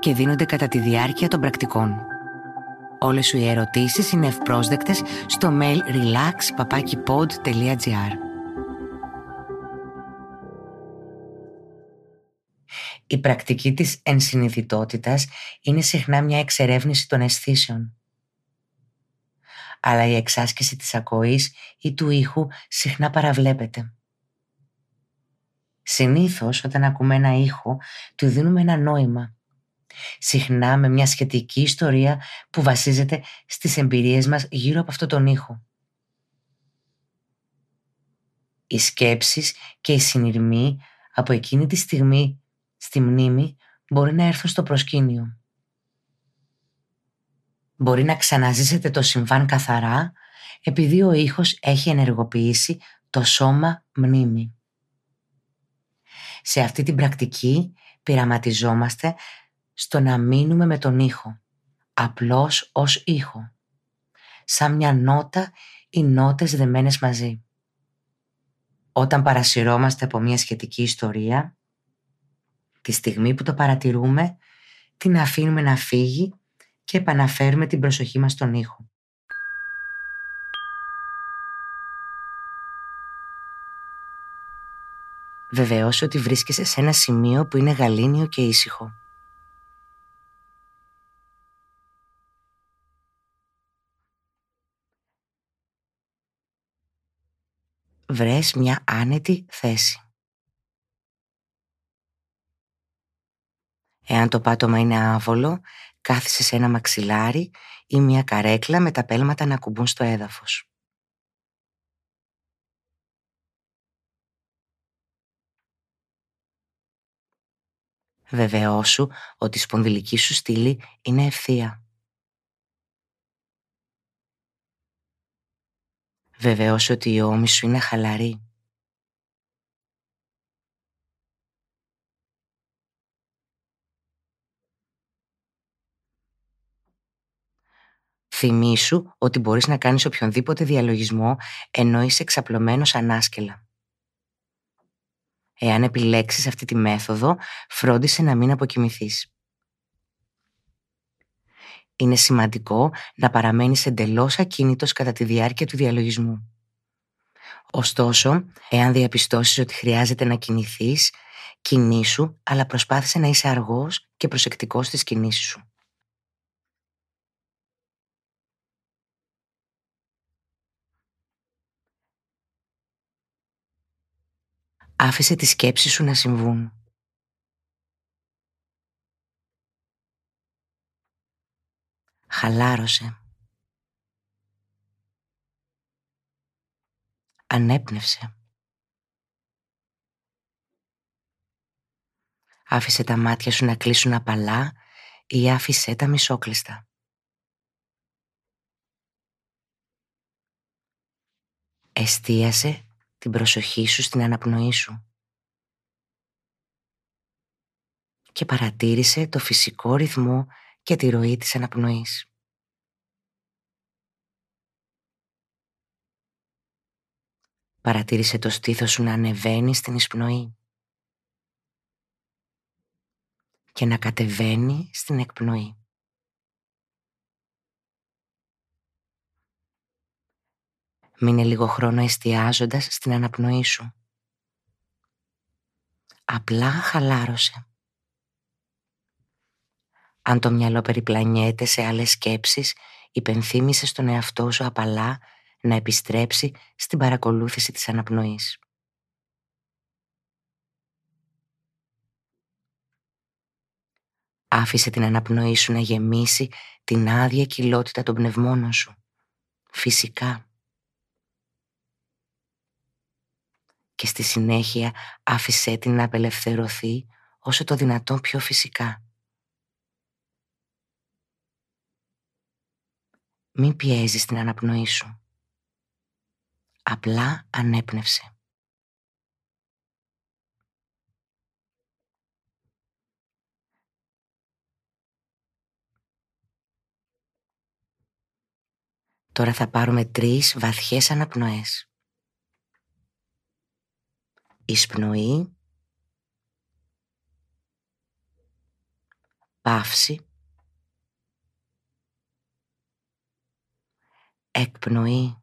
και δίνονται κατά τη διάρκεια των πρακτικών. Όλες σου οι ερωτήσεις είναι ευπρόσδεκτες στο mail relax.papakipod.gr Η πρακτική της ενσυνειδητότητας είναι συχνά μια εξερεύνηση των αισθήσεων. Αλλά η εξάσκηση της ακοής ή του ήχου συχνά παραβλέπεται. Συνήθως όταν ακούμε ένα ήχο του δίνουμε ένα νόημα. Συχνά με μια σχετική ιστορία που βασίζεται στις εμπειρίες μας γύρω από αυτό τον ήχο. Οι σκέψεις και οι συνειρμοί από εκείνη τη στιγμή στη μνήμη μπορεί να έρθουν στο προσκήνιο. Μπορεί να ξαναζήσετε το συμβάν καθαρά επειδή ο ήχος έχει ενεργοποιήσει το σώμα μνήμη. Σε αυτή την πρακτική πειραματιζόμαστε στο να μείνουμε με τον ήχο, απλώς ως ήχο, σαν μια νότα ή νότες δεμένες μαζί. Όταν παρασυρώμαστε από μια σχετική ιστορία, τη στιγμή που το παρατηρούμε, την αφήνουμε να φύγει και επαναφέρουμε την προσοχή μας στον ήχο. Βεβαιώσου ότι βρίσκεσαι σε ένα σημείο που είναι γαλήνιο και ήσυχο. Βρες μια άνετη θέση. Εάν το πάτωμα είναι άβολο, κάθισε σε ένα μαξιλάρι ή μια καρέκλα με τα πέλματα να κουμπούν στο έδαφος. Βεβαιώσου ότι η σπονδυλική σου στήλη είναι ευθεία. Βεβαιώσου ότι η ώμη σου είναι χαλαρή. Θυμήσου ότι μπορείς να κάνεις οποιονδήποτε διαλογισμό ενώ είσαι εξαπλωμένος ανάσκελα. Εάν επιλέξεις αυτή τη μέθοδο, φρόντισε να μην αποκοιμηθείς. Είναι σημαντικό να παραμένεις εντελώς ακίνητος κατά τη διάρκεια του διαλογισμού. Ωστόσο, εάν διαπιστώσεις ότι χρειάζεται να κινηθείς, κινήσου, αλλά προσπάθησε να είσαι αργός και προσεκτικός στις κινήσεις σου. Άφησε τις σκέψεις σου να συμβούν. Χαλάρωσε. Ανέπνευσε. Άφησε τα μάτια σου να κλείσουν απαλά ή άφησέ τα μισόκλειστα. Εστίασε την προσοχή σου στην αναπνοή σου. Και παρατήρησε το φυσικό ρυθμό και τη ροή της αναπνοής. Παρατήρησε το στήθος σου να ανεβαίνει στην εισπνοή και να κατεβαίνει στην εκπνοή. Μείνε λίγο χρόνο εστιάζοντας στην αναπνοή σου. Απλά χαλάρωσε. Αν το μυαλό περιπλανιέται σε άλλες σκέψεις, υπενθύμησε στον εαυτό σου απαλά να επιστρέψει στην παρακολούθηση της αναπνοής. Άφησε την αναπνοή σου να γεμίσει την άδεια κοιλότητα των πνευμόνων σου. Φυσικά. και στη συνέχεια άφησέ την να απελευθερωθεί όσο το δυνατόν πιο φυσικά. Μην πιέζεις την αναπνοή σου. Απλά ανέπνευσε. Τώρα θα πάρουμε τρεις βαθιές αναπνοές. Εισπνοή. Παύση. Εκπνοή.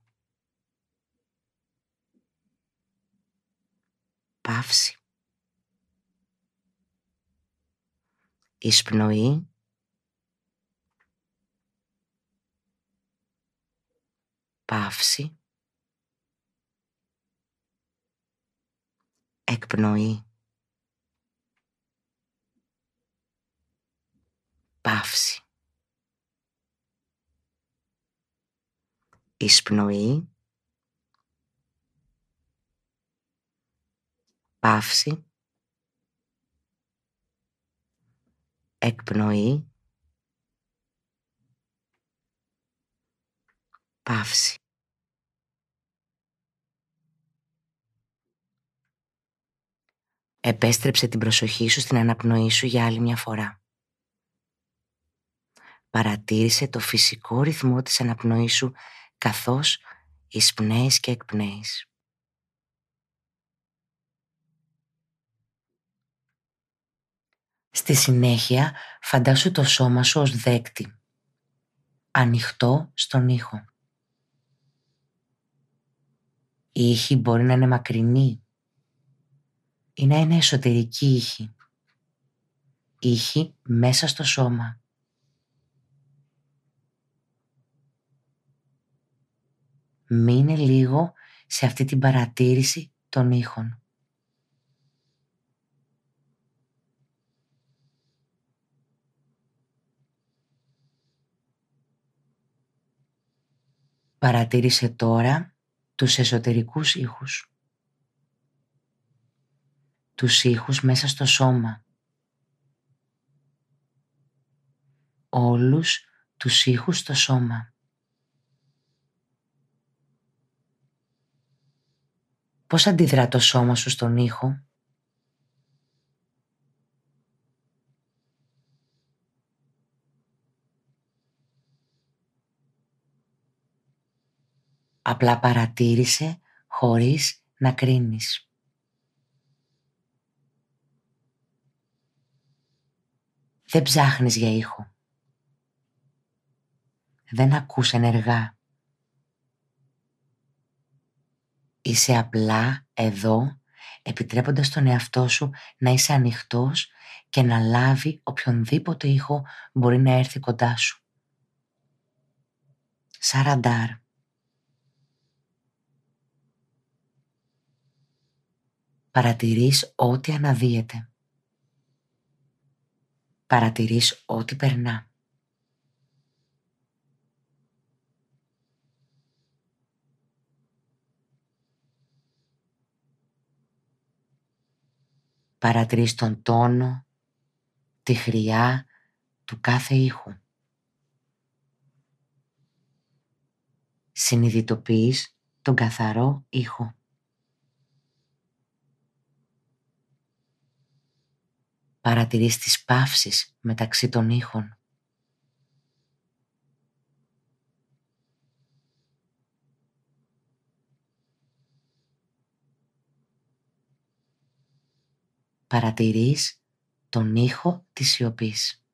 Παύση. Εισπνοή. Παύση. Εκπνοή. Παύση. Εισπνοή. Παύση. Εκπνοή. Παύση. Επέστρεψε την προσοχή σου στην αναπνοή σου για άλλη μια φορά. Παρατήρησε το φυσικό ρυθμό της αναπνοής σου καθώς εισπνέεις και εκπνέεις. Στη συνέχεια φαντάσου το σώμα σου ως δέκτη, ανοιχτό στον ήχο. Η ήχη μπορεί να είναι μακρινή ή να είναι εσωτερική ήχη. Ήχη μέσα στο σώμα. Μείνε λίγο σε αυτή την παρατήρηση των ήχων. Παρατήρησε τώρα τους εσωτερικούς ήχους. Τους ήχους μέσα στο σώμα. Όλους τους ήχους στο σώμα. Πώς αντιδρά το σώμα σου στον ήχο; Απλά παρατήρησε χωρίς να κρίνεις. Δεν ψάχνεις για ήχο. Δεν ακούς ενεργά. Είσαι απλά εδώ, επιτρέποντας τον εαυτό σου να είσαι ανοιχτός και να λάβει οποιονδήποτε ήχο μπορεί να έρθει κοντά σου. Σαραντάρ. Παρατηρείς ό,τι αναδύεται. Παρατηρείς ό,τι περνά. Παρατηρείς τον τόνο, τη χρειά του κάθε ήχου. Συνειδητοποιείς τον καθαρό ήχο. Παρατηρείς τις παύσεις μεταξύ των ήχων. Παρατηρείς τον ήχο της σιωπής.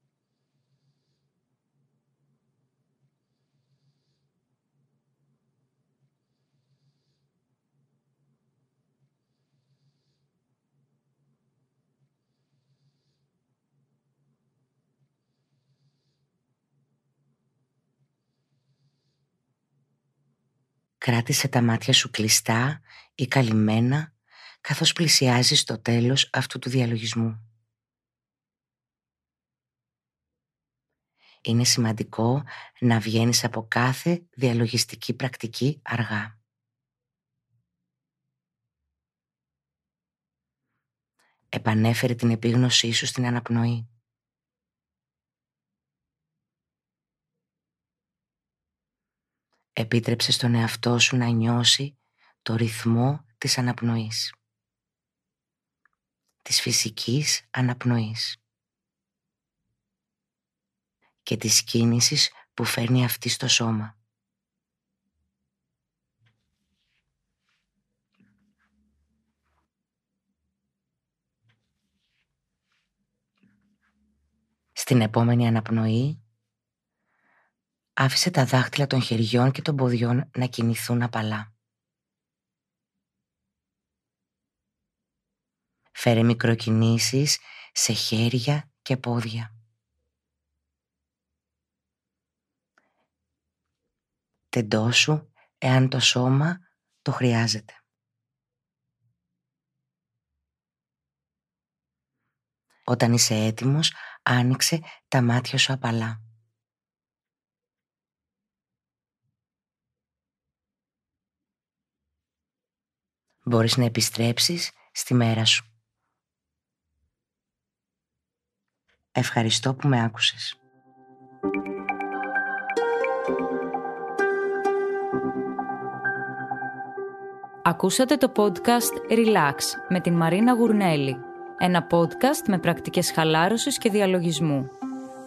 Κράτησε τα μάτια σου κλειστά ή καλυμμένα καθώς πλησιάζεις στο τέλος αυτού του διαλογισμού. Είναι σημαντικό να βγαίνεις από κάθε διαλογιστική πρακτική αργά. Επανέφερε την επίγνωσή σου στην αναπνοή. Επίτρεψε στον εαυτό σου να νιώσει το ρυθμό της αναπνοής. Της φυσικής αναπνοής. Και της κίνησης που φέρνει αυτή στο σώμα. Στην επόμενη αναπνοή άφησε τα δάχτυλα των χεριών και των ποδιών να κινηθούν απαλά. Φέρε μικροκινήσεις σε χέρια και πόδια. Τεντώσου εάν το σώμα το χρειάζεται. Όταν είσαι έτοιμος, άνοιξε τα μάτια σου απαλά. Μπορείς να επιστρέψεις στη μέρα σου. Ευχαριστώ που με άκουσες. Ακούσατε το podcast Relax με την Μαρίνα Γουρνέλη. Ένα podcast με πρακτικές χαλάρωσης και διαλογισμού.